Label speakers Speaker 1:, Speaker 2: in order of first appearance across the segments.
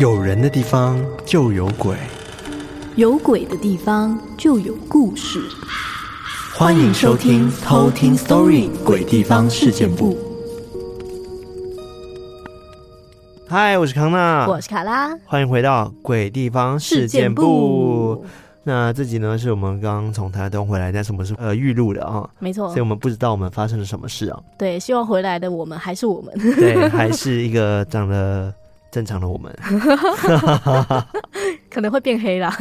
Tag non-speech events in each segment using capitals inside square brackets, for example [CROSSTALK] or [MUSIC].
Speaker 1: 有人的地方就有鬼，
Speaker 2: 有鬼的地方就有故事。
Speaker 1: 欢迎收听《偷听 Story 鬼地方事件部》。嗨，我是康娜，
Speaker 2: 我是卡拉，
Speaker 1: 欢迎回到《鬼地方事件簿》。那这集呢，是我们刚刚从台东回来，但是我们是呃预录的啊，
Speaker 2: 没错，
Speaker 1: 所以我们不知道我们发生了什么事啊。
Speaker 2: 对，希望回来的我们还是我们，
Speaker 1: 对，还是一个长得正常的我们，[LAUGHS]
Speaker 2: 可能会变黑啦，[LAUGHS]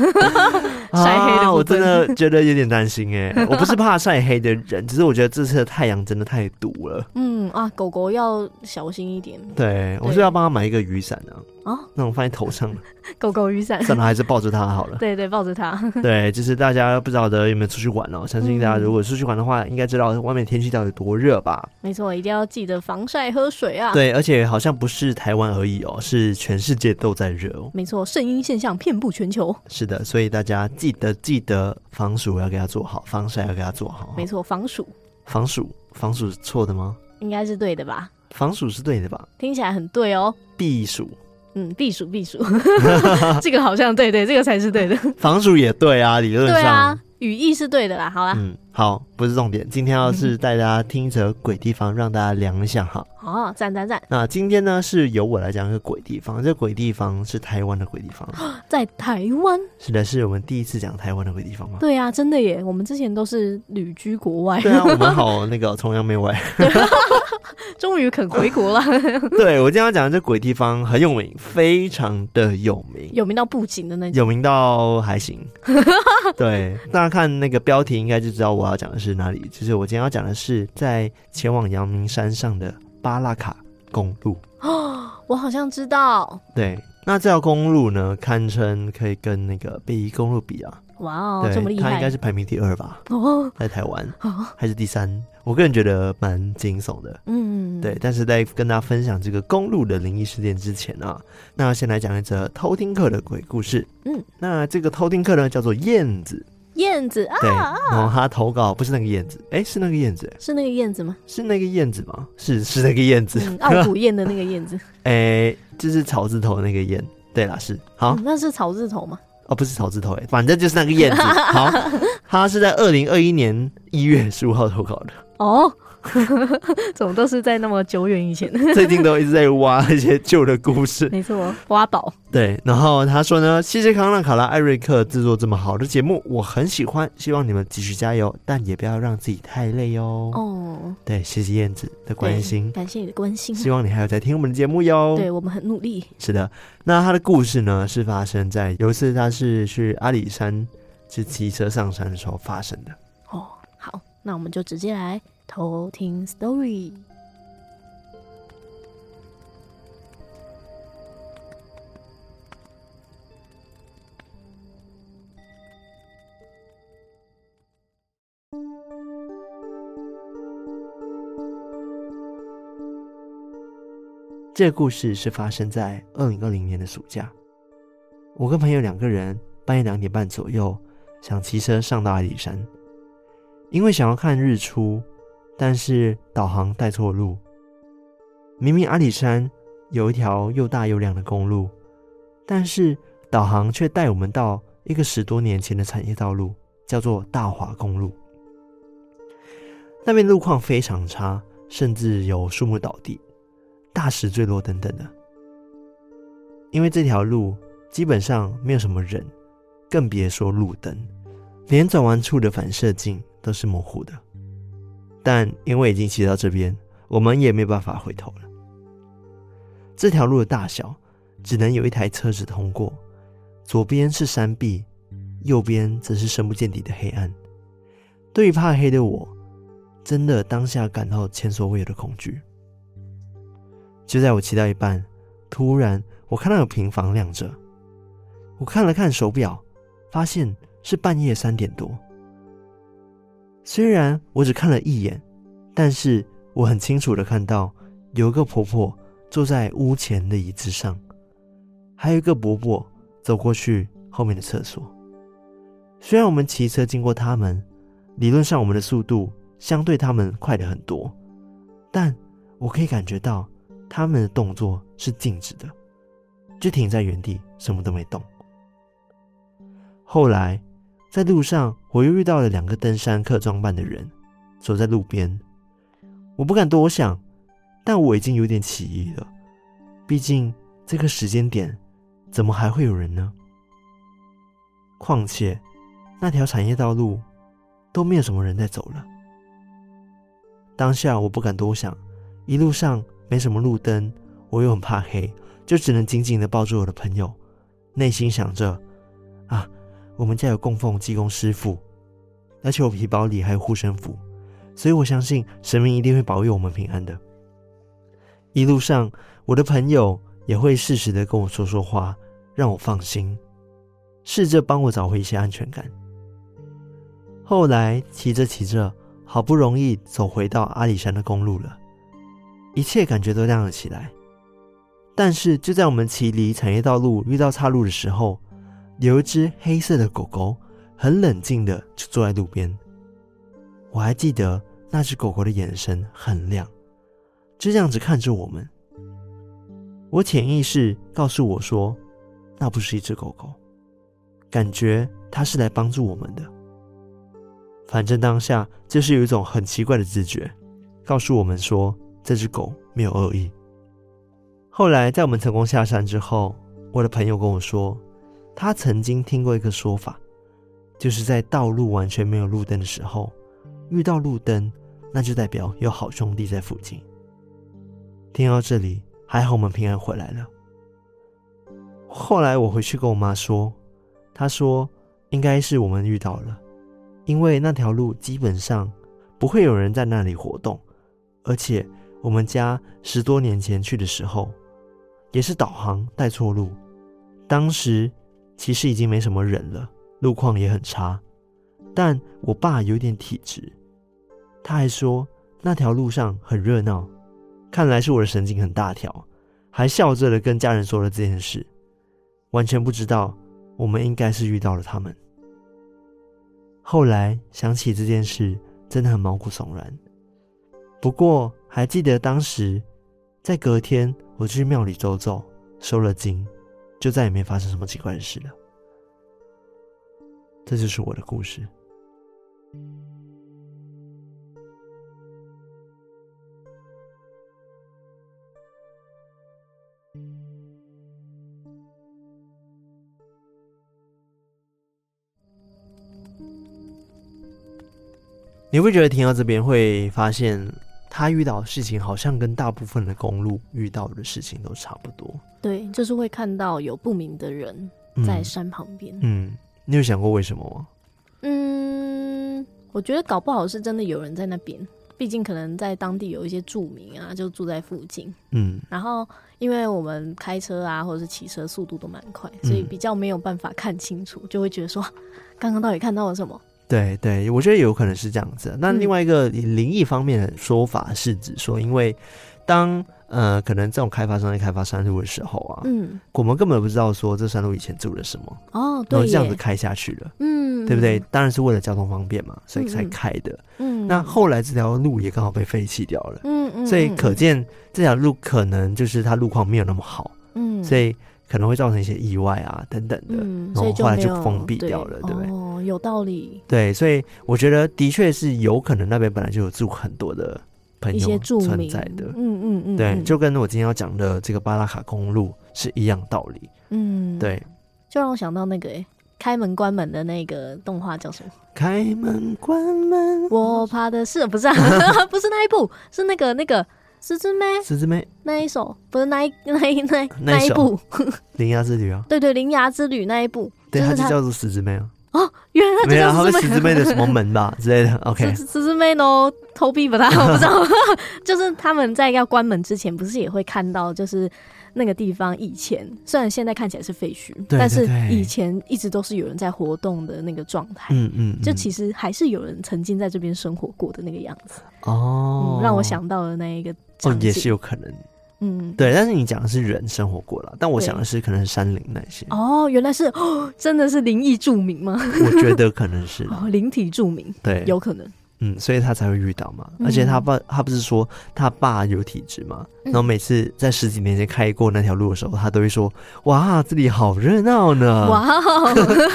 Speaker 2: 晒黑的、
Speaker 1: 啊。我真的觉得有点担心哎，[LAUGHS] 我不是怕晒黑的人，只是我觉得这次的太阳真的太毒了。
Speaker 2: 嗯啊，狗狗要小心一点。
Speaker 1: 对，对我是要帮他买一个雨伞的。哦，那我放在头上了
Speaker 2: 狗狗雨伞，
Speaker 1: 算了，还是抱着它好了。[LAUGHS]
Speaker 2: 对对，抱着它。[LAUGHS]
Speaker 1: 对，就是大家不知道的有没有出去玩哦？相信大家如果出去玩的话，嗯、应该知道外面天气到底多热吧？
Speaker 2: 没错，一定要记得防晒、喝水啊。
Speaker 1: 对，而且好像不是台湾而已哦，是全世界都在热哦。
Speaker 2: 没错，圣婴现象遍布全球。
Speaker 1: 是的，所以大家记得记得防暑要给它做好，防晒要给它做好。
Speaker 2: 没错，防暑。
Speaker 1: 防暑，防暑是错的吗？
Speaker 2: 应该是对的吧？
Speaker 1: 防暑是对的吧？
Speaker 2: 听起来很对哦。
Speaker 1: 避暑。
Speaker 2: 嗯，避暑避暑，[LAUGHS] 这个好像对对，这个才是对的。[LAUGHS]
Speaker 1: 防暑也对啊，理论上。对啊，
Speaker 2: 语义是对的啦。好啦，
Speaker 1: 嗯，好，不是重点。今天要是 [LAUGHS] 带大家听一则鬼地方，让大家凉一下哈。
Speaker 2: 哦，赞赞赞。那
Speaker 1: 今天呢，是由我来讲一个鬼地方。这鬼地方是台湾的鬼地方，[GASPS]
Speaker 2: 在台湾。
Speaker 1: 是的，是我们第一次讲台湾的鬼地方吗？
Speaker 2: 对啊，真的耶。我们之前都是旅居国外。
Speaker 1: 对啊，我们好 [LAUGHS] 那个崇洋媚外。[LAUGHS]
Speaker 2: 终于肯回国了。
Speaker 1: 对，我今天要讲的这鬼地方很有名，非常的有名，
Speaker 2: 有名到不行的那种，
Speaker 1: 有名到还行。对，大家看那个标题应该就知道我要讲的是哪里。就是我今天要讲的是在前往阳明山上的巴拉卡公路。
Speaker 2: 哦，[GASPS] 我好像知道。
Speaker 1: 对，那这条公路呢，堪称可以跟那个北宜公路比啊。
Speaker 2: 哇哦，这么厉害！
Speaker 1: 它应该是排名第二吧？哦，在台湾还是第三？我个人觉得蛮惊悚的。嗯，对。但是在跟大家分享这个公路的灵异事件之前啊，那要先来讲一则偷听客的鬼故事。嗯，那这个偷听客呢，叫做燕子。
Speaker 2: 燕子啊，
Speaker 1: 对。然后他投稿不是那个燕子，哎，是那个燕子，
Speaker 2: 是那个燕子吗？
Speaker 1: 是那个燕子吗？是是那个燕子，
Speaker 2: 奥古燕的那个燕子。[LAUGHS]
Speaker 1: 哎，就是草字头的那个燕。对啦，是。好，
Speaker 2: 那是草字头吗？
Speaker 1: 哦，不是草字头哎，反正就是那个燕子。好，[LAUGHS] 他是在二零二一年一月十五号投稿的。哦。[LAUGHS]
Speaker 2: 怎么都是在那么久远以前？[LAUGHS]
Speaker 1: 最近都一直在挖一些旧的故事。[LAUGHS]
Speaker 2: 没错，挖宝。
Speaker 1: 对，然后他说呢：“谢谢康纳、卡拉、艾瑞克制作这么好的节目，我很喜欢，希望你们继续加油，但也不要让自己太累哟。”哦，对，谢谢燕子的关心，
Speaker 2: 感谢你的关心，
Speaker 1: 希望你还有在听我们的节目哟。
Speaker 2: 对，我们很努力。
Speaker 1: 是的，那他的故事呢，是发生在有一次他是去阿里山，是骑车上山的时候发生的。
Speaker 2: 哦，好，那我们就直接来。偷听 story，
Speaker 1: 这个故事是发生在二零二零年的暑假。我跟朋友两个人半夜两点半左右，想骑车上到阿里山，因为想要看日出。但是导航带错路，明明阿里山有一条又大又亮的公路，但是导航却带我们到一个十多年前的产业道路，叫做大华公路。那边路况非常差，甚至有树木倒地、大石坠落等等的。因为这条路基本上没有什么人，更别说路灯，连转弯处的反射镜都是模糊的。但因为已经骑到这边，我们也没办法回头了。这条路的大小，只能有一台车子通过。左边是山壁，右边则是深不见底的黑暗。对于怕黑的我，真的当下感到前所未有的恐惧。就在我骑到一半，突然我看到有平房亮着。我看了看手表，发现是半夜三点多。虽然我只看了一眼，但是我很清楚的看到有一个婆婆坐在屋前的椅子上，还有一个伯伯走过去后面的厕所。虽然我们骑车经过他们，理论上我们的速度相对他们快得很多，但我可以感觉到他们的动作是静止的，就停在原地，什么都没动。后来在路上，我又遇到了两个登山客装扮的人，走在路边。我不敢多想，但我已经有点起疑了。毕竟这个时间点，怎么还会有人呢？况且那条产业道路都没有什么人在走了。当下我不敢多想，一路上没什么路灯，我又很怕黑，就只能紧紧的抱住我的朋友，内心想着：啊，我们家有供奉济公师傅，而且我皮包里还有护身符，所以我相信神明一定会保佑我们平安的。一路上，我的朋友也会适时的跟我说说话，让我放心，试着帮我找回一些安全感。后来骑着骑着。好不容易走回到阿里山的公路了，一切感觉都亮了起来。但是就在我们骑离产业道路遇到岔路的时候，有一只黑色的狗狗很冷静的就坐在路边。我还记得那只狗狗的眼神很亮，就这样子看着我们。我潜意识告诉我说，那不是一只狗狗，感觉它是来帮助我们的。反正当下就是有一种很奇怪的直觉，告诉我们说这只狗没有恶意。后来在我们成功下山之后，我的朋友跟我说，他曾经听过一个说法，就是在道路完全没有路灯的时候，遇到路灯，那就代表有好兄弟在附近。听到这里，还好我们平安回来了。后来我回去跟我妈说，她说应该是我们遇到了。因为那条路基本上不会有人在那里活动，而且我们家十多年前去的时候，也是导航带错路，当时其实已经没什么人了，路况也很差。但我爸有点体质，他还说那条路上很热闹，看来是我的神经很大条，还笑着的跟家人说了这件事，完全不知道我们应该是遇到了他们。后来想起这件事，真的很毛骨悚然。不过还记得当时，在隔天我去庙里走走，收了经，就再也没发生什么奇怪的事了。这就是我的故事。你会觉得听到这边会发现，他遇到的事情好像跟大部分的公路遇到的事情都差不多。
Speaker 2: 对，就是会看到有不明的人在山旁边。
Speaker 1: 嗯，你有想过为什么吗？
Speaker 2: 嗯，我觉得搞不好是真的有人在那边，毕竟可能在当地有一些住民啊，就住在附近。嗯，然后因为我们开车啊，或者是骑车速度都蛮快，所以比较没有办法看清楚，就会觉得说，[LAUGHS] 刚刚到底看到了什么？
Speaker 1: 对对，我觉得有可能是这样子。那另外一个灵异方面的说法是指说，因为当呃可能这种开发商在开发山路的时候啊，嗯，我们根本不知道说这山路以前住了什么哦，对，然后这样子开下去了，嗯，对不对？当然是为了交通方便嘛，所以才开的。嗯，那后来这条路也刚好被废弃掉了，嗯嗯，所以可见这条路可能就是它路况没有那么好，嗯，所以。可能会造成一些意外啊，等等的，嗯、然后后来就封闭掉了，对，不对？
Speaker 2: 哦，有道理。
Speaker 1: 对，所以我觉得的确是有可能那边本来就有住很多的朋友存在的，嗯嗯嗯，嗯，对，就跟我今天要讲的这个巴拉卡公路是一样道理，嗯，对。
Speaker 2: 就让我想到那个诶，开门关门的那个动画叫什么？
Speaker 1: 开门关门，
Speaker 2: 我怕的是不是啊？[LAUGHS] 不是那一部，是那个那个。十只妹，
Speaker 1: 十只妹，
Speaker 2: 那一首不是那一那一那那一部《
Speaker 1: 铃芽之旅》啊？
Speaker 2: 对对，《铃芽之旅》那一部，
Speaker 1: 对，它就叫做十只妹啊。
Speaker 2: 哦，原来它叫十只妹，
Speaker 1: 十只妹的什么门吧 [LAUGHS] 之类的。OK，
Speaker 2: 十只妹呢，偷币不大，我不知道。就是他们在要关门之前，不是也会看到，就是那个地方以前虽然现在看起来是废墟，但是以前一直都是有人在活动的那个状态。嗯嗯，就其实还是有人曾经在这边生活过的那个样子。哦，让我想到了那一个。哦，也
Speaker 1: 是有可能，嗯，对，但是你讲的是人生活过了，但我想的是可能是山林那些。
Speaker 2: 哦，原来是哦，真的是灵异著名吗？[LAUGHS]
Speaker 1: 我觉得可能是
Speaker 2: 哦，灵体著名，对，有可能。
Speaker 1: 嗯，所以他才会遇到嘛。而且他爸，他不是说他爸有体质嘛？然后每次在十几年前开过那条路的时候，他都会说：“哇，这里好热闹呢！”哇，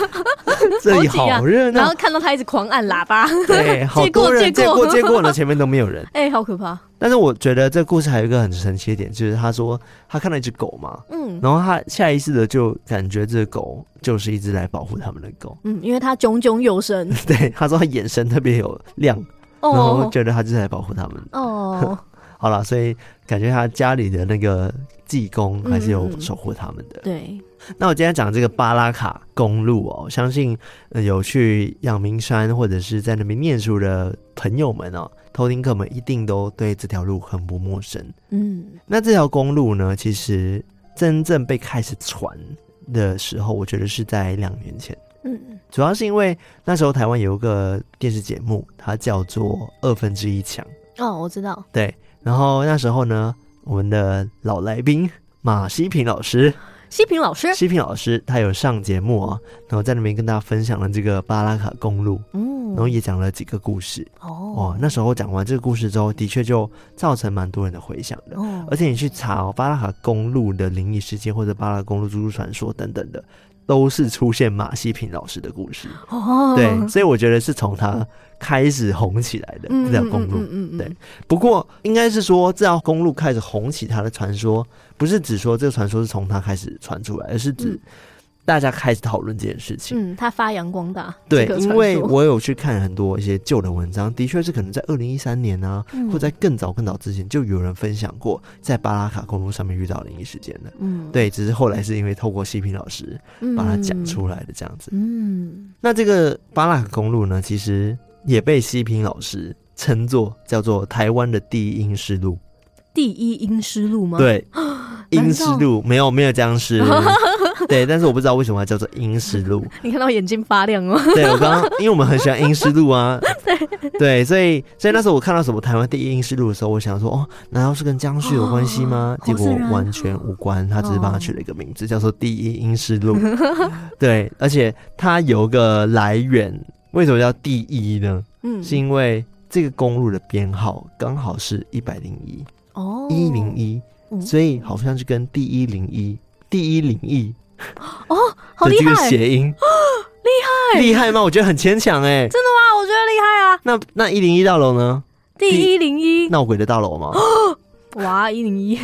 Speaker 1: [LAUGHS] 这里好热闹。然
Speaker 2: 后看到他一直狂按喇叭，
Speaker 1: 对，[LAUGHS] 好多人借过借过呢，前面都没有人。
Speaker 2: 哎，好可怕。
Speaker 1: 但是我觉得这故事还有一个很神奇的点，就是他说他看到一只狗嘛，嗯，然后他下意识的就感觉这个狗就是一只来保护他们的狗，
Speaker 2: 嗯，因为他炯炯有神。[LAUGHS]
Speaker 1: 对，他说他眼神特别有亮，然后觉得他就是来保护他们。哦。[LAUGHS] 好了，所以感觉他家里的那个济公还是有守护他们的。
Speaker 2: 嗯、对，
Speaker 1: 那我今天讲这个巴拉卡公路哦，相信有去阳明山或者是在那边念书的朋友们哦，偷听客们一定都对这条路很不陌生。嗯，那这条公路呢，其实真正被开始传的时候，我觉得是在两年前。嗯，主要是因为那时候台湾有一个电视节目，它叫做《二分之一强》。
Speaker 2: 哦，我知道。
Speaker 1: 对。然后那时候呢，我们的老来宾马西平老师，
Speaker 2: 西平老师，
Speaker 1: 西平老师，他有上节目啊，然后在那边跟大家分享了这个巴拉卡公路，嗯，然后也讲了几个故事。哦，哇，那时候讲完这个故事之后，的确就造成蛮多人的回响的。哦，而且你去查哦，巴拉卡公路的灵异事件或者巴拉公路诸传说等等的。都是出现马西平老师的故事哦，对，所以我觉得是从他开始红起来的这条公路，嗯，对。不过应该是说这条公路开始红起，它的传说不是只说这个传说是从它开始传出来，而是指。大家开始讨论这件事情，
Speaker 2: 嗯，它发扬光大，
Speaker 1: 对，因为我有去看很多一些旧的文章，的确是可能在二零一三年啊，嗯、或在更早更早之前，就有人分享过在巴拉卡公路上面遇到灵异事件的，嗯，对，只是后来是因为透过西平老师把它讲出来的这样子，嗯，那这个巴拉卡公路呢，其实也被西平老师称作叫做台湾的第一阴尸路，
Speaker 2: 第一阴尸路吗？
Speaker 1: 对，阴尸路没有没有僵尸。[LAUGHS] 对，但是我不知道为什么要叫做阴尸路。[LAUGHS]
Speaker 2: 你看到眼睛发亮吗？
Speaker 1: 对，我刚刚，因为我们很喜欢阴尸路啊。[LAUGHS] 对对，所以所以那时候我看到什么台湾第一阴尸路的时候，我想说，哦，难道是跟僵尸有关系吗？哦、结果完全无关，他只是帮他取了一个名字，哦、叫做第一阴尸路。对，而且它有个来源，为什么叫第一呢？嗯，是因为这个公路的编号刚好是一百零一哦，一零一，所以好像是跟第一零一、第一零一。
Speaker 2: 哦，好厉害！
Speaker 1: 谐音哦，[GASPS]
Speaker 2: 厉害，
Speaker 1: 厉害吗？我觉得很牵强哎，
Speaker 2: 真的吗？我觉得厉害啊。
Speaker 1: 那那一零一大楼呢？
Speaker 2: 第一零一
Speaker 1: 闹鬼的大楼吗？[GASPS]
Speaker 2: 哇，一零一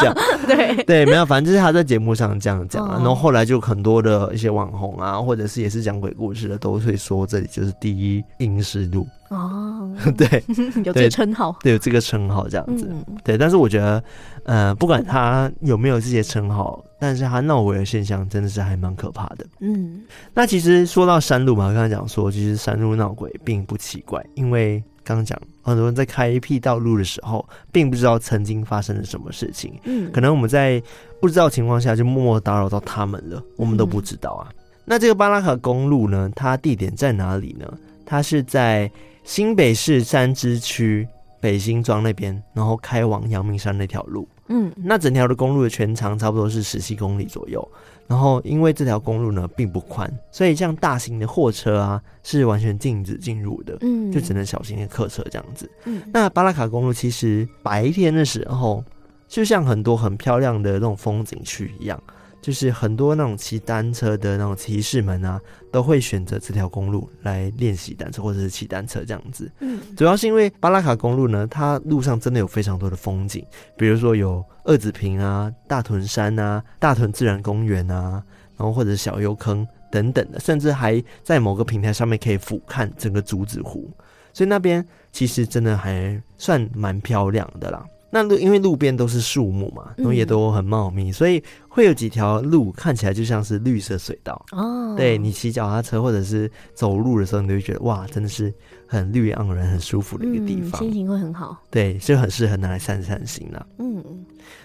Speaker 2: 讲 [LAUGHS] 对
Speaker 1: 对，没有，反正就是他在节目上这样讲啊。然后后来就很多的一些网红啊，或者是也是讲鬼故事的，都会说这里就是第一阴尸路哦。[LAUGHS] 对，[LAUGHS]
Speaker 2: 有这个称号，
Speaker 1: 对，有这个称号这样子。对，但是我觉得，呃，不管他有没有这些称号，但是他闹鬼的现象真的是还蛮可怕的。嗯，那其实说到山路嘛，刚才讲说，其实山路闹鬼并不奇怪，因为。刚刚讲，很多人在开辟道路的时候，并不知道曾经发生了什么事情。嗯，可能我们在不知道情况下就默默打扰到他们了，我们都不知道啊。嗯、那这个巴拉卡公路呢，它地点在哪里呢？它是在新北市三芝区北新庄那边，然后开往阳明山那条路。嗯，那整条的公路的全长差不多是十七公里左右。然后，因为这条公路呢并不宽，所以像大型的货车啊是完全禁止进入的，嗯，就只能小型的客车这样子。嗯，那巴拉卡公路其实白天的时候，就像很多很漂亮的那种风景区一样。就是很多那种骑单车的那种骑士们啊，都会选择这条公路来练习单车或者是骑单车这样子。嗯，主要是因为巴拉卡公路呢，它路上真的有非常多的风景，比如说有二子坪啊、大屯山啊、大屯自然公园啊，然后或者小油坑等等的，甚至还在某个平台上面可以俯瞰整个竹子湖，所以那边其实真的还算蛮漂亮的啦。那路因为路边都是树木嘛，然后也都很茂密，嗯、所以会有几条路看起来就像是绿色隧道哦。对，你骑脚踏车或者是走路的时候，你就会觉得哇，真的是很绿意盎然、很舒服的一个地方，
Speaker 2: 嗯、心情会很好。
Speaker 1: 对，就很适合拿来散散心啦。嗯，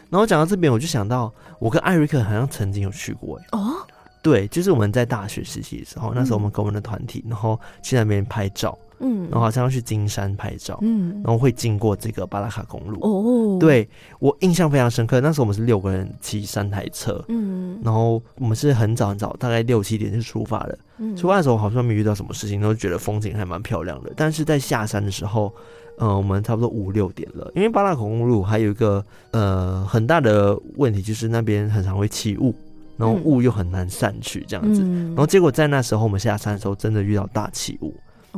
Speaker 1: 然后讲到这边，我就想到我跟艾瑞克好像曾经有去过哦。对，就是我们在大学时期的时候，那时候我们跟我们的团体，然后去那边拍照。嗯，然后好像要去金山拍照，嗯，然后会经过这个巴拉卡公路。
Speaker 2: 哦，
Speaker 1: 对，我印象非常深刻。那时候我们是六个人骑三台车，嗯，然后我们是很早很早，大概六七点就出发了。嗯，出发的时候好像没遇到什么事情，都觉得风景还蛮漂亮的。但是在下山的时候，嗯、呃，我们差不多五六点了，因为巴拉卡公路还有一个呃很大的问题，就是那边很常会起雾。然后雾又很难散去，这样子。嗯、然后结果在那时候我们下山的时候，真的遇到大起雾。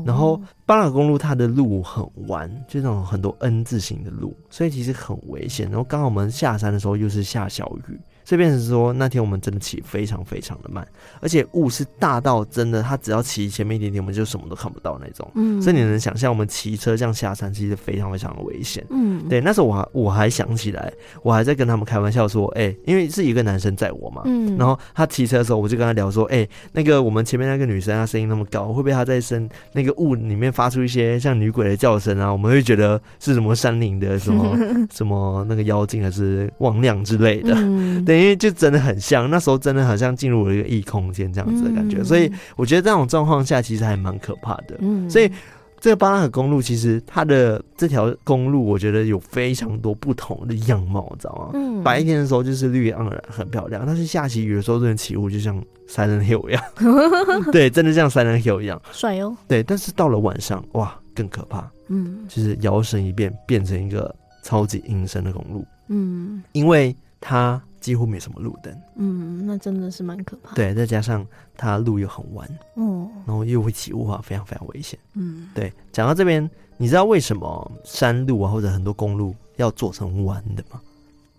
Speaker 1: 然后巴拉公路它的路很弯，就那种很多 N 字形的路，所以其实很危险。然后刚好我们下山的时候又是下小雨。这变成说，那天我们真的骑非常非常的慢，而且雾是大到真的，它只要骑前面一点点，我们就什么都看不到那种。嗯，所以你能想象我们骑车这样下山，其实非常非常的危险。嗯，对，那时候我还我还想起来，我还在跟他们开玩笑说，哎、欸，因为是一个男生载我嘛，嗯，然后他骑车的时候，我就跟他聊说，哎、欸，那个我们前面那个女生，她声音那么高，会不会她在声那个雾里面发出一些像女鬼的叫声啊？我们会觉得是什么山林的什么 [LAUGHS] 什么那个妖精还是魍魉之类的？嗯，对，因为就真的很。像那时候真的好像进入了一个异空间这样子的感觉，嗯、所以我觉得这种状况下其实还蛮可怕的。嗯，所以这个巴拉卡公路其实它的这条公路，我觉得有非常多不同的样貌，你知道吗？嗯，白天的时候就是绿意盎然，很漂亮，但是下起雨的时候，这种起雾就像 Silent Hill 一样，[LAUGHS] 对，真的像 Silent Hill 一样
Speaker 2: 帅哦。
Speaker 1: 对，但是到了晚上，哇，更可怕。嗯，就是摇身一变，变成一个超级阴森的公路。嗯，因为它。几乎没什么路灯，
Speaker 2: 嗯，那真的是蛮可怕。
Speaker 1: 对，再加上它路又很弯，哦，然后又会起雾啊，非常非常危险。嗯，对。讲到这边，你知道为什么山路啊或者很多公路要做成弯的吗？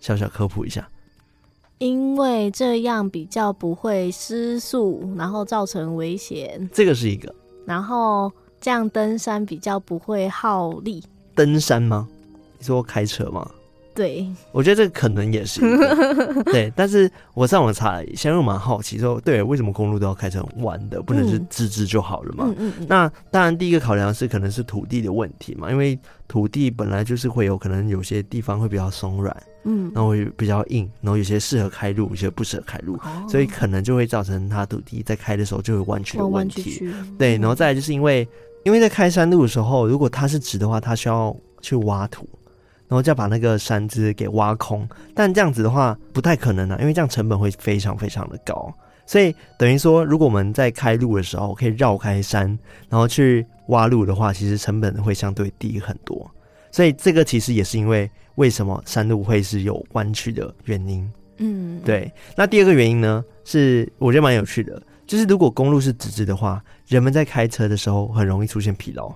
Speaker 1: 小小科普一下。
Speaker 2: 因为这样比较不会失速，然后造成危险。
Speaker 1: 这个是一个。
Speaker 2: 然后这样登山比较不会耗力。
Speaker 1: 登山吗？你说开车吗？
Speaker 2: 对，
Speaker 1: 我觉得这个可能也是一个。[LAUGHS] 对，但是我上网查了一下，因为我蛮好奇说，对，为什么公路都要开成弯的，不能是直直就好了嘛？嗯嗯嗯、那当然，第一个考量是可能是土地的问题嘛，因为土地本来就是会有可能有些地方会比较松软，嗯，然后会比较硬，然后有些适合开路，有些不适合开路，哦、所以可能就会造成它土地在开的时候就会弯曲的问题。对，然后再来就是因为，因为在开山路的时候，如果它是直的话，它需要去挖土。然后就要把那个山枝给挖空，但这样子的话不太可能啊，因为这样成本会非常非常的高。所以等于说，如果我们在开路的时候可以绕开山，然后去挖路的话，其实成本会相对低很多。所以这个其实也是因为为什么山路会是有弯曲的原因。嗯，对。那第二个原因呢，是我觉得蛮有趣的，就是如果公路是直直的话，人们在开车的时候很容易出现疲劳。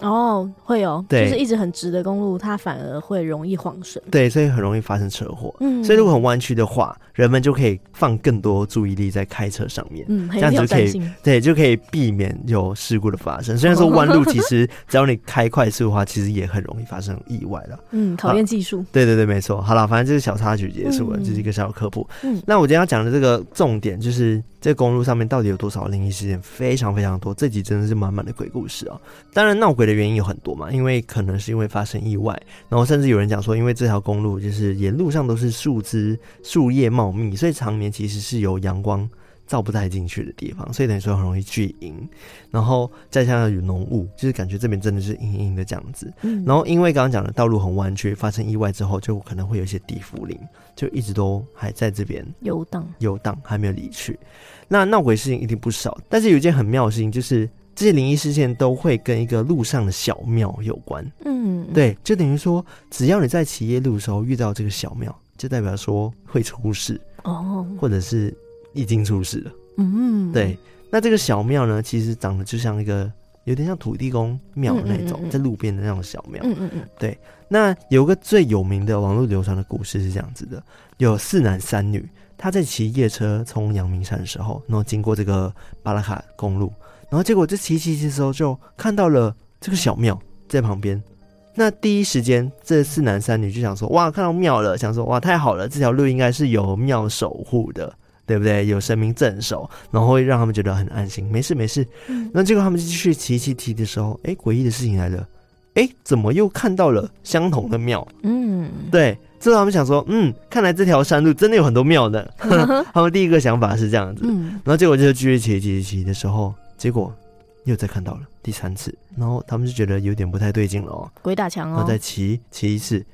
Speaker 2: 哦，会有，就是一直很直的公路，它反而会容易晃神，
Speaker 1: 对，所以很容易发生车祸。嗯，所以如果很弯曲的话，人们就可以放更多注意力在开车上面，嗯，这样子就可以，对，就可以避免有事故的发生。虽然说弯路其实只要你开快速的话，其实也很容易发生意外了。[LAUGHS]
Speaker 2: 嗯，考验技术。
Speaker 1: 对对对，没错。好了，反正这是小插曲结束了，嗯、是一个小科普。嗯，那我今天要讲的这个重点就是。这公路上面到底有多少灵异事件？非常非常多，这集真的是满满的鬼故事啊！当然闹鬼的原因有很多嘛，因为可能是因为发生意外，然后甚至有人讲说，因为这条公路就是沿路上都是树枝、树叶茂密，所以常年其实是有阳光照不太进去的地方，所以等于说很容易聚阴，然后再加上有浓雾，就是感觉这边真的是阴阴的这样子。嗯，然后因为刚刚讲的道路很弯曲，发生意外之后，就可能会有一些地缚灵，就一直都还在这边
Speaker 2: 游荡，
Speaker 1: 游荡还没有离去。那闹鬼事情一定不少，但是有一件很妙的事情，就是这些灵异事件都会跟一个路上的小庙有关。嗯，对，就等于说，只要你在骑夜路的时候遇到这个小庙，就代表说会出事哦，或者是。已经出事了。嗯，对。那这个小庙呢，其实长得就像一个有点像土地公庙那种，在路边的那种小庙。嗯嗯嗯。对。那有个最有名的网络流传的故事是这样子的：有四男三女，他在骑夜车从阳明山的时候，然后经过这个巴拉卡公路，然后结果这骑骑骑的时候就看到了这个小庙在旁边。那第一时间，这四男三女就想说：哇，看到庙了！想说：哇，太好了，这条路应该是有庙守护的。对不对？有神明镇守，然后会让他们觉得很安心。没事没事。嗯、那结果他们继续骑骑骑的时候，哎，诡异的事情来了。哎，怎么又看到了相同的庙？嗯，对。之后他们想说，嗯，看来这条山路真的有很多庙的。[LAUGHS] 他们第一个想法是这样子。嗯、然后结果就继续骑骑骑的时候，结果又再看到了第三次，然后他们就觉得有点不太对劲了哦，
Speaker 2: 鬼打墙哦，
Speaker 1: 然后再骑骑一次，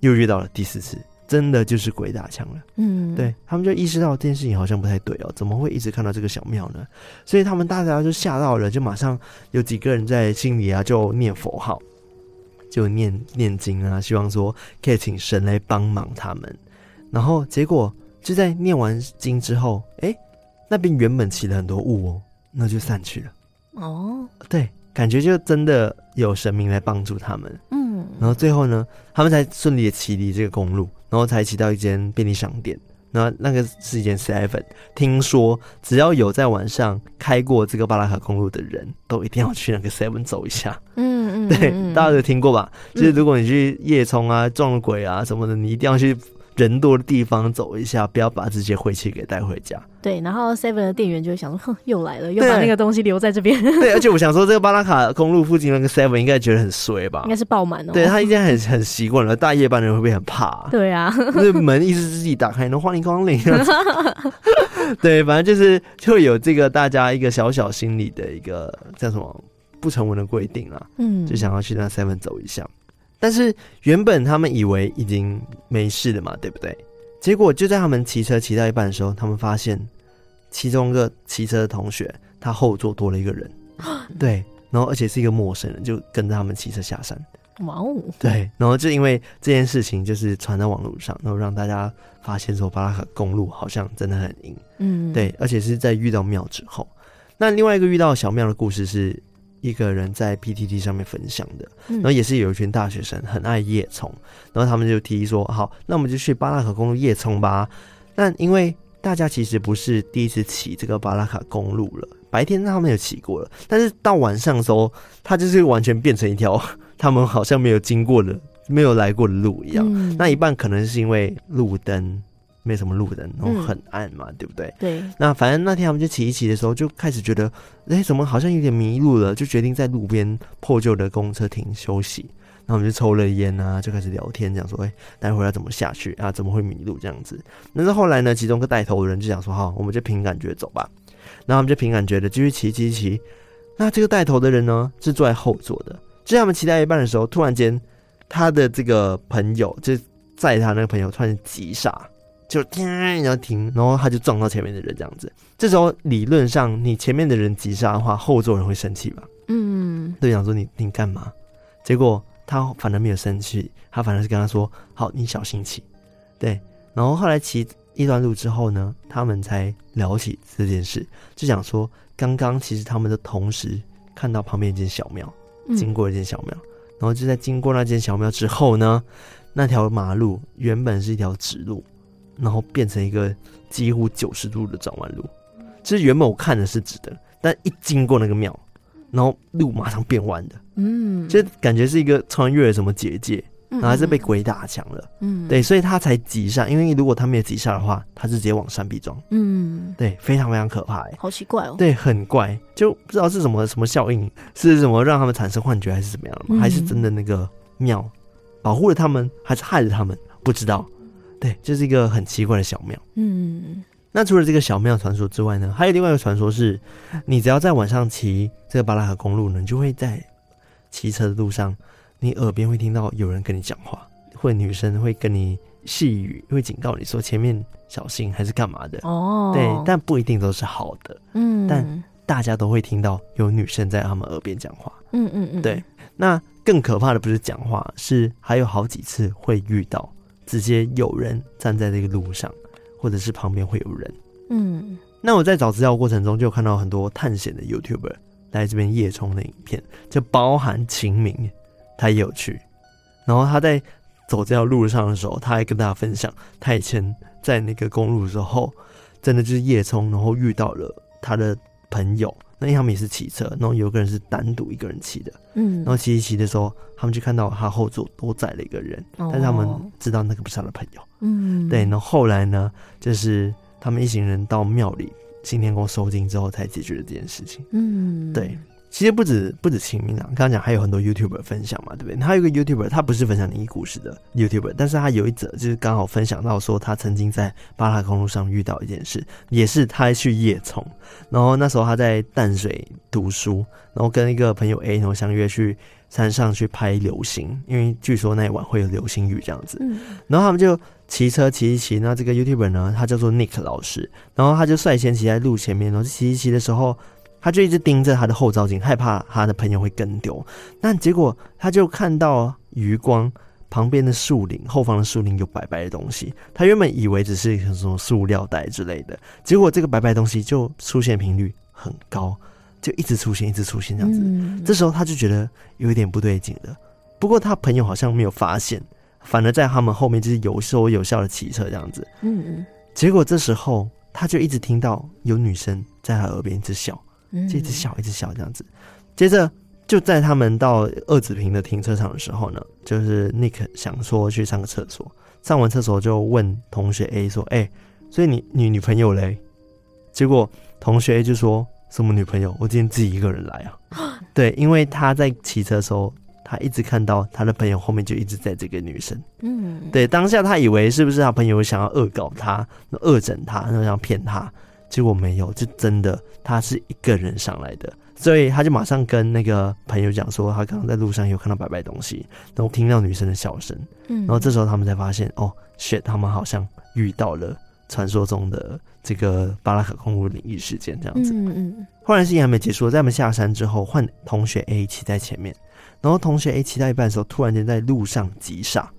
Speaker 1: 又遇到了第四次，真的就是鬼打墙了。嗯，对，他们就意识到这件事情好像不太对哦，怎么会一直看到这个小庙呢？所以他们大家就吓到了，就马上有几个人在心里啊就念佛号，就念念经啊，希望说可以请神来帮忙他们。然后结果就在念完经之后，哎，那边原本起了很多雾哦，那就散去了。哦，对，感觉就真的有神明来帮助他们，嗯，然后最后呢，他们才顺利的骑离这个公路，然后才骑到一间便利商店，那那个是一间 Seven，听说只要有在晚上开过这个巴拉卡公路的人都一定要去那个 Seven 走一下，嗯嗯，对，大家都听过吧？就是如果你去夜冲啊、撞鬼啊什么的，你一定要去。人多的地方走一下，不要把这些晦气给带回家。
Speaker 2: 对，然后 Seven 的店员就会想说：“哼，又来了，又把那个东西留在这边。”
Speaker 1: 对，而且我想说，这个巴拉卡公路附近那个 [LAUGHS] Seven 应该觉得很衰吧？
Speaker 2: 应该是爆满哦。
Speaker 1: 对，他应该很很习惯了，大夜班的人会不会很怕啊？
Speaker 2: 对啊，
Speaker 1: 那门一直自己打开，能欢迎光临。[LAUGHS] 对，反正就是就有这个大家一个小小心理的一个叫什么不成文的规定啊，嗯，就想要去那 Seven 走一下。但是原本他们以为已经没事了嘛，对不对？结果就在他们骑车骑到一半的时候，他们发现其中一个骑车的同学，他后座多了一个人，对，然后而且是一个陌生人，就跟着他们骑车下山。哇哦！对，然后就因为这件事情就是传在网络上，然后让大家发现说巴拉卡公路好像真的很硬。嗯，对，而且是在遇到庙之后。那另外一个遇到小庙的故事是。一个人在 PTT 上面分享的，然后也是有一群大学生很爱夜冲，然后他们就提议说：“好，那我们就去巴拉卡公路夜冲吧。”但因为大家其实不是第一次骑这个巴拉卡公路了，白天他们有骑过了，但是到晚上的时候，它就是完全变成一条 [LAUGHS] 他们好像没有经过的、没有来过的路一样。那一半可能是因为路灯。没什么路人，然后很暗嘛，嗯、对不对？对。那反正那天我们就骑一骑的时候，就开始觉得，哎，怎么好像有点迷路了？就决定在路边破旧的公车亭休息。然后我们就抽了烟啊，就开始聊天，讲说，哎，待会儿要怎么下去啊？怎么会迷路这样子？但是后来呢，其中一个带头的人就讲说，好，我们就凭感觉走吧。然后他们就凭感觉的继续骑骑骑。那这个带头的人呢，是坐在后座的。就在我们骑到一半的时候，突然间，他的这个朋友，就载他那个朋友，突然急刹。就停，然后停，然后他就撞到前面的人，这样子。这时候理论上，你前面的人急刹的话，后座人会生气吧？嗯，对，想说你你干嘛？结果他反而没有生气，他反而是跟他说：“好，你小心骑。”对。然后后来骑一段路之后呢，他们才聊起这件事，就想说，刚刚其实他们都同时看到旁边一间小庙，经过一间小庙，嗯、然后就在经过那间小庙之后呢，那条马路原本是一条直路。然后变成一个几乎九十度的转弯路，其实原本我看的是直的，但一经过那个庙，然后路马上变弯的，嗯，就感觉是一个穿越了什么结界，然后还是被鬼打墙了，嗯，对，所以他才急刹，因为如果他没有急刹的话，他是直接往山壁撞，嗯，对，非常非常可怕，哎，
Speaker 2: 好奇怪哦，
Speaker 1: 对，很怪，就不知道是什么什么效应，是什么让他们产生幻觉，还是怎么样的吗？还是真的那个庙保护了他们，还是害了他们？不知道。对，这是一个很奇怪的小庙。嗯，那除了这个小庙传说之外呢，还有另外一个传说是，你只要在晚上骑这个巴拉河公路呢，你就会在骑车的路上，你耳边会听到有人跟你讲话，或者女生会跟你细语，会警告你说前面小心还是干嘛的。哦，对，但不一定都是好的。嗯，但大家都会听到有女生在他们耳边讲话。嗯嗯嗯，对。那更可怕的不是讲话，是还有好几次会遇到。直接有人站在这个路上，或者是旁边会有人。嗯，那我在找资料过程中，就看到很多探险的 YouTuber 来这边夜冲的影片，就包含秦明，他也有去。然后他在走这条路上的时候，他还跟大家分享，他以前在那个公路的时候，真的就是夜冲，然后遇到了他的朋友。那他们也是骑车，然后有个人是单独一个人骑的，嗯，然后骑一骑的时候，他们就看到他后座多载了一个人，哦、但是他们知道那个不是他的朋友，嗯，对，然后后来呢，就是他们一行人到庙里新天宫收金之后才解决了这件事情，嗯，对，其实不止不止秦明朗，刚刚讲还有很多 YouTuber 分享嘛，对不对？他有一个 YouTuber，他不是分享灵异故事的 YouTuber，但是他有一则就是刚好分享到说，他曾经在巴拉公路上遇到一件事，也是他去夜冲，然后那时候他在淡水读书，然后跟一个朋友 A 然后相约去山上去拍流星，因为据说那一晚会有流星雨这样子，嗯，然后他们就骑车骑一骑，那这个 YouTuber 呢，他叫做 Nick 老师，然后他就率先骑在路前面，然后骑一骑的时候。他就一直盯着他的后照镜，害怕他的朋友会跟丢。那结果他就看到余光旁边的树林，后方的树林有白白的东西。他原本以为只是什么塑料袋之类的，结果这个白白的东西就出现频率很高，就一直出现，一直出现这样子。嗯、这时候他就觉得有一点不对劲了。不过他朋友好像没有发现，反而在他们后面就是有说有笑的骑车这样子。嗯嗯。结果这时候他就一直听到有女生在他耳边一直笑。就一直笑，一直笑这样子。接着就在他们到二子坪的停车场的时候呢，就是 Nick 想说去上个厕所，上完厕所就问同学 A 说：“哎、欸，所以你你女朋友嘞？”结果同学 A 就说：“什么女朋友？我今天自己一个人来啊。”对，因为他在骑车的时候，他一直看到他的朋友后面就一直在这个女生。嗯，对，当下他以为是不是他朋友想要恶搞他、恶整他，然后想骗他。结果没有，就真的他是一个人上来的，所以他就马上跟那个朋友讲说，他刚刚在路上有看到白白东西，然后听到女生的笑声，嗯，然后这时候他们才发现，哦，shit，他们好像遇到了传说中的这个巴拉卡公路灵异事件这样子，嗯嗯。后来事情还没结束，在他们下山之后，换同学 A 骑在前面，然后同学 A 骑到一半的时候，突然间在路上急刹。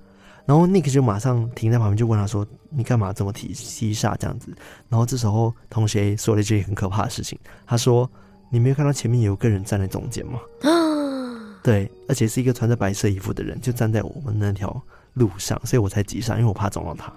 Speaker 1: 然后 Nick 就马上停在旁边，就问他说：“你干嘛这么提急煞这样子？”然后这时候同学说了一句很可怕的事情，他说：“你没有看到前面有个人站在中间吗？” [GASPS] 对，而且是一个穿着白色衣服的人，就站在我们那条路上，所以我才急刹，因为我怕撞到他。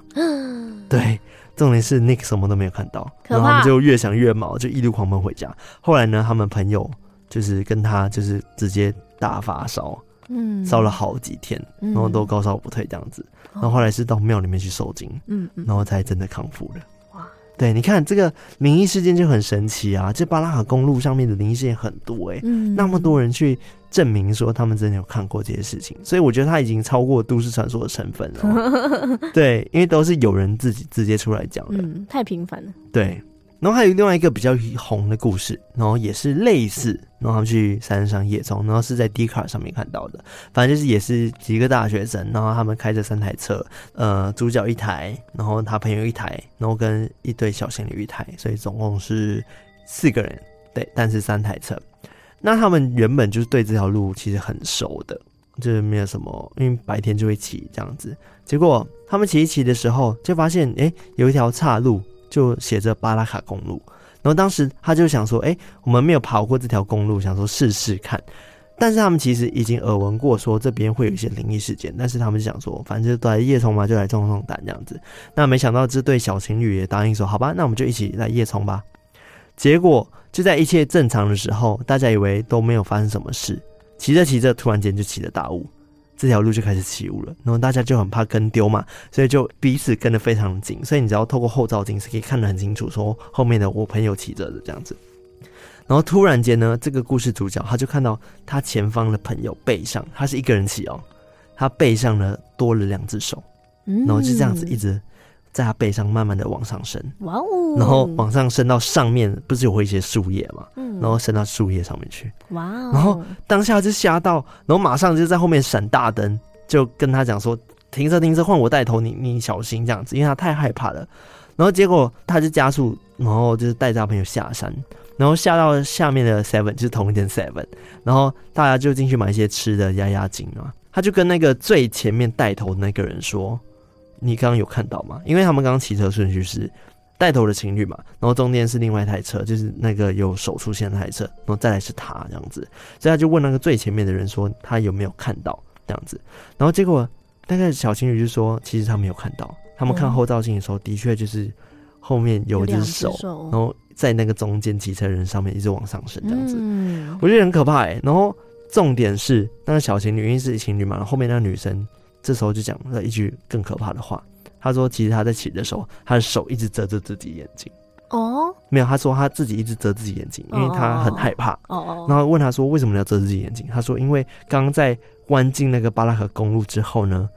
Speaker 1: 对，重点是 Nick 什么都没有看到，然后他们就越想越毛，就一路狂奔回家。后来呢，他们朋友就是跟他就是直接大发烧。嗯，烧了好几天，然后都高烧不退这样子，嗯、然后后来是到庙里面去受惊，嗯，然后才真的康复了。哇，对，你看这个灵异事件就很神奇啊！这巴拉卡公路上面的灵异事件很多哎、欸，嗯，那么多人去证明说他们真的有看过这些事情，所以我觉得他已经超过都市传说的成分了。[LAUGHS] 对，因为都是有人自己直接出来讲的，
Speaker 2: 嗯，太频繁了。
Speaker 1: 对。然后还有另外一个比较红的故事，然后也是类似，然后他们去山上野冲，然后是在 d c a r 上面看到的。反正就是也是几个大学生，然后他们开着三台车，呃，主角一台，然后他朋友一台，然后跟一对小情侣一台，所以总共是四个人，对，但是三台车。那他们原本就是对这条路其实很熟的，就是没有什么，因为白天就会骑这样子。结果他们骑一骑的时候，就发现哎，有一条岔路。就写着巴拉卡公路，然后当时他就想说，哎、我们没有跑过这条公路，想说试试看。但是他们其实已经耳闻过，说这边会有一些灵异事件，但是他们想说，反正都来夜冲嘛，就来壮壮胆这样子。那没想到这对小情侣也答应说，好吧，那我们就一起来夜冲吧。结果就在一切正常的时候，大家以为都没有发生什么事，骑着骑着，突然间就起了大雾。这条路就开始起雾了，然后大家就很怕跟丢嘛，所以就彼此跟得非常紧。所以你只要透过后照镜是可以看得很清楚，说后面的我朋友骑着的这样子。然后突然间呢，这个故事主角他就看到他前方的朋友背上，他是一个人骑哦，他背上呢多了两只手，然后就这样子一直。在他背上慢慢的往上升，哇哦！然后往上升到上面，不是有会一些树叶嘛？嗯，然后升到树叶上面去，哇哦！然后当下就吓到，然后马上就在后面闪大灯，就跟他讲说：“停车，停车，换我带头，你你小心这样子。”因为他太害怕了。然后结果他就加速，然后就是带着他朋友下山，然后下到下面的 Seven，就是同一间 Seven，然后大家就进去买一些吃的压压惊啊。他就跟那个最前面带头的那个人说。你刚刚有看到吗？因为他们刚刚骑车顺序是带头的情侣嘛，然后中间是另外一台车，就是那个有手出现的那台车，然后再来是他这样子，所以他就问那个最前面的人说他有没有看到这样子，然后结果那个小情侣就说其实他没有看到，他们看后照镜的时候的确就是后面有一只手，手然后在那个中间骑车人上面一直往上升这样子，嗯、我觉得很可怕哎、欸。然后重点是那个小情侣因为是情侣嘛，后面那个女生。这时候就讲了一句更可怕的话，他说：“其实他在骑的时候，他的手一直遮着自己眼睛。”
Speaker 2: 哦，
Speaker 1: 没有，他说他自己一直遮自己眼睛，因为他很害怕。
Speaker 2: 哦哦，
Speaker 1: 然后问他说为什么要遮自己眼睛？他说因为刚刚在弯进那个巴拉河公路之后呢，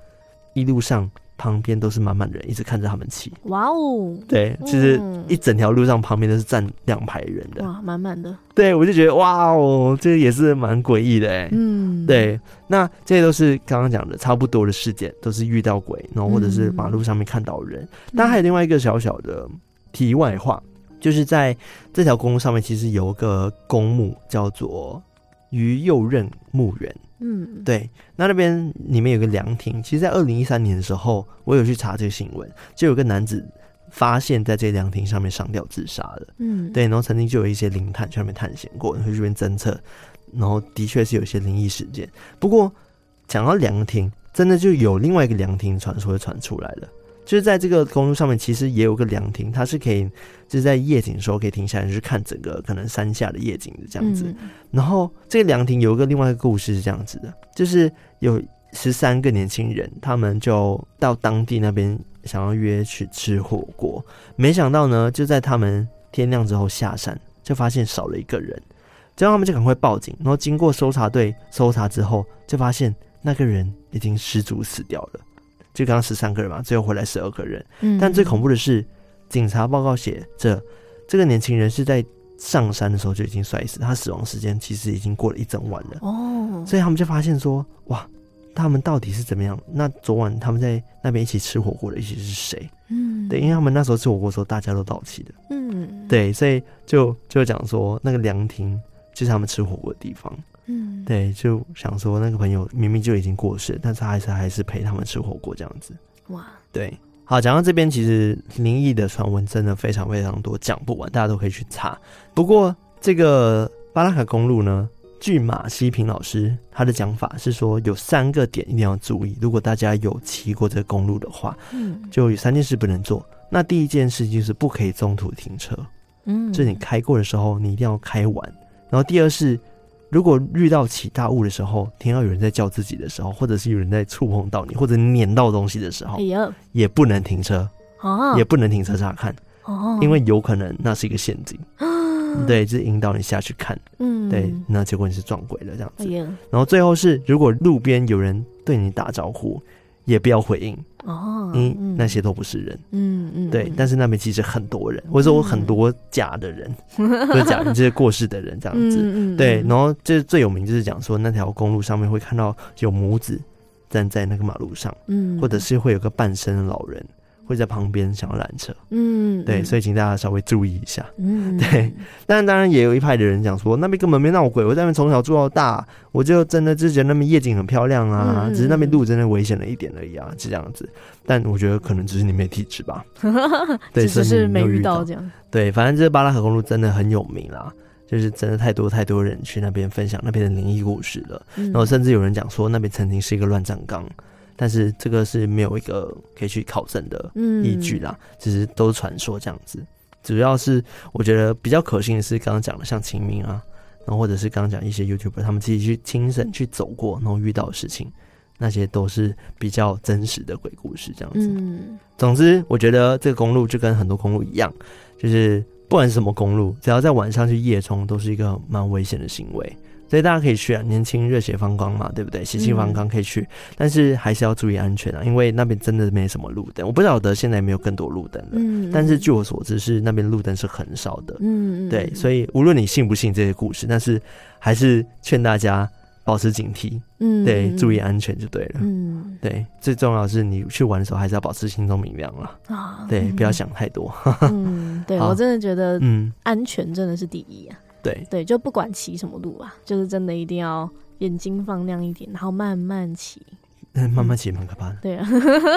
Speaker 1: 一路上。旁边都是满满的人，一直看着他们骑。
Speaker 2: 哇哦！
Speaker 1: 对，其实一整条路上旁边都是站两排人的。
Speaker 2: 哇，满满的。
Speaker 1: 对，我就觉得哇哦，这也是蛮诡异的哎。嗯，对。那这些都是刚刚讲的差不多的事件，都是遇到鬼，然后或者是马路上面看到人。但还有另外一个小小的题外话，就是在这条公路上面，其实有一个公墓叫做于右任墓园。嗯，对，那那边里面有个凉亭，其实，在二零一三年的时候，我有去查这个新闻，就有个男子发现在这凉亭上面上吊自杀了。嗯，对，然后曾经就有一些灵探去那边探险过，去这边侦测，然后的确是有一些灵异事件。不过，讲到凉亭，真的就有另外一个凉亭传说传出来了。就是在这个公路上面，其实也有个凉亭，它是可以就是在夜景的时候可以停下来，去看整个可能山下的夜景的这样子。嗯、然后这个凉亭有一个另外一个故事是这样子的，就是有十三个年轻人，他们就到当地那边想要约去吃火锅，没想到呢，就在他们天亮之后下山，就发现少了一个人，这样他们就赶快报警，然后经过搜查队搜查之后，就发现那个人已经失足死掉了。就刚刚十三个人嘛，最后回来十二个人。嗯，但最恐怖的是，警察报告写着，这个年轻人是在上山的时候就已经摔死，他死亡时间其实已经过了一整晚了。哦，所以他们就发现说，哇，他们到底是怎么样？那昨晚他们在那边一起吃火锅的一起是谁？嗯，对，因为他们那时候吃火锅的时候大家都到齐的。嗯，对，所以就就讲说那个凉亭就是他们吃火锅的地方。嗯，对，就想说那个朋友明明就已经过世，但是他还是还是陪他们吃火锅这样子。哇，对，好，讲到这边，其实灵异的传闻真的非常非常多，讲不完，大家都可以去查。不过这个巴拉卡公路呢，据马西平老师他的讲法是说，有三个点一定要注意，如果大家有骑过这个公路的话，嗯，就有三件事不能做。那第一件事就是不可以中途停车，嗯，就是你开过的时候，你一定要开完。然后第二是。如果遇到起大雾的时候，听到有人在叫自己的时候，或者是有人在触碰到你，或者碾到东西的时候，哎呀，也不能停车，也不能停车查看，哦。因为有可能那是一个陷阱，对，就是引导你下去看，嗯，对，那结果你是撞鬼了这样子，然后最后是，如果路边有人对你打招呼。也不要回应哦，嗯，嗯，那些都不是人，嗯嗯，对，但是那边其实很多人，或者说很多假的人，嗯、[LAUGHS] 或者假的这些过世的人这样子，对，然后这最有名就是讲说那条公路上面会看到有母子站在那个马路上，嗯，或者是会有个半身的老人。会在旁边想要拦车，嗯，对，所以请大家稍微注意一下，嗯，[LAUGHS] 对。但当然也有一派的人讲说，那边根本没闹鬼，我在那边从小住到大，我就真的就觉得那边夜景很漂亮啊，嗯、只是那边路真的危险了一点而已啊，是这样子。但我觉得可能只是你没体质吧，[LAUGHS] 对，只是没遇到这样。对，反正这巴拉河公路真的很有名啦，就是真的太多太多人去那边分享那边的灵异故事了，嗯、然后甚至有人讲说那边曾经是一个乱葬岗。但是这个是没有一个可以去考证的依据啦，嗯、只是都是传说这样子。主要是我觉得比较可信的是刚刚讲的像秦明啊，然后或者是刚刚讲一些 YouTuber 他们自己去亲身去走过，然后遇到的事情，那些都是比较真实的鬼故事这样子。嗯，总之我觉得这个公路就跟很多公路一样，就是不管是什么公路，只要在晚上去夜冲，都是一个蛮危险的行为。所以大家可以去啊，年轻热血方刚嘛，对不对？血气方刚可以去，嗯、但是还是要注意安全啊，因为那边真的没什么路灯。我不晓得现在有没有更多路灯了，嗯，但是据我所知是那边路灯是很少的，嗯，对。所以无论你信不信这些故事，但是还是劝大家保持警惕，嗯，对，注意安全就对了，嗯，对。最重要的是你去玩的时候还是要保持心中明亮啊，啊，对，不要想太多。
Speaker 2: 嗯，对 [LAUGHS] 好我真的觉得，嗯，安全真的是第一啊。
Speaker 1: 对
Speaker 2: 对，就不管骑什么路啊，就是真的一定要眼睛放亮一点，然后慢慢骑。
Speaker 1: 嗯，慢慢骑蛮可怕的。
Speaker 2: 对啊。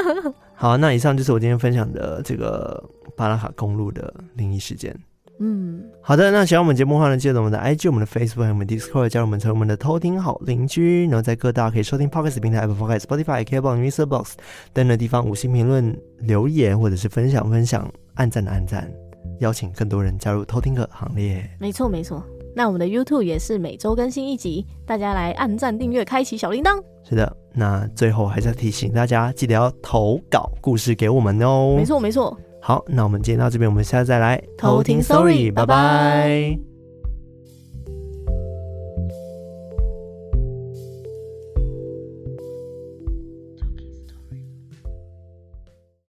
Speaker 2: [LAUGHS]
Speaker 1: 好，那以上就是我今天分享的这个巴拉卡公路的灵异事件。嗯，好的。那喜欢我们节目的话呢，记得我们的 IG、我们的 Facebook 还有我们 Discord，加入我们成为我们的偷听好邻居。然后在各大可以收听 Podcast 平台，Apple Podcast、Spotify、KKBOX、MixerBox 等的地方，五星评论、留言或者是分享分享，按赞的按赞。邀请更多人加入偷听客行列。没错
Speaker 2: 没错，那我们的 YouTube 也是每周更新一集，大家来按赞、订阅、开启小铃铛。
Speaker 1: 是的，那最后还是要提醒大家，记得要投稿故事给我们哦。
Speaker 2: 没错没错。
Speaker 1: 好，那我们今天到这边，我们下次再来
Speaker 2: 偷听 Sorry，拜拜。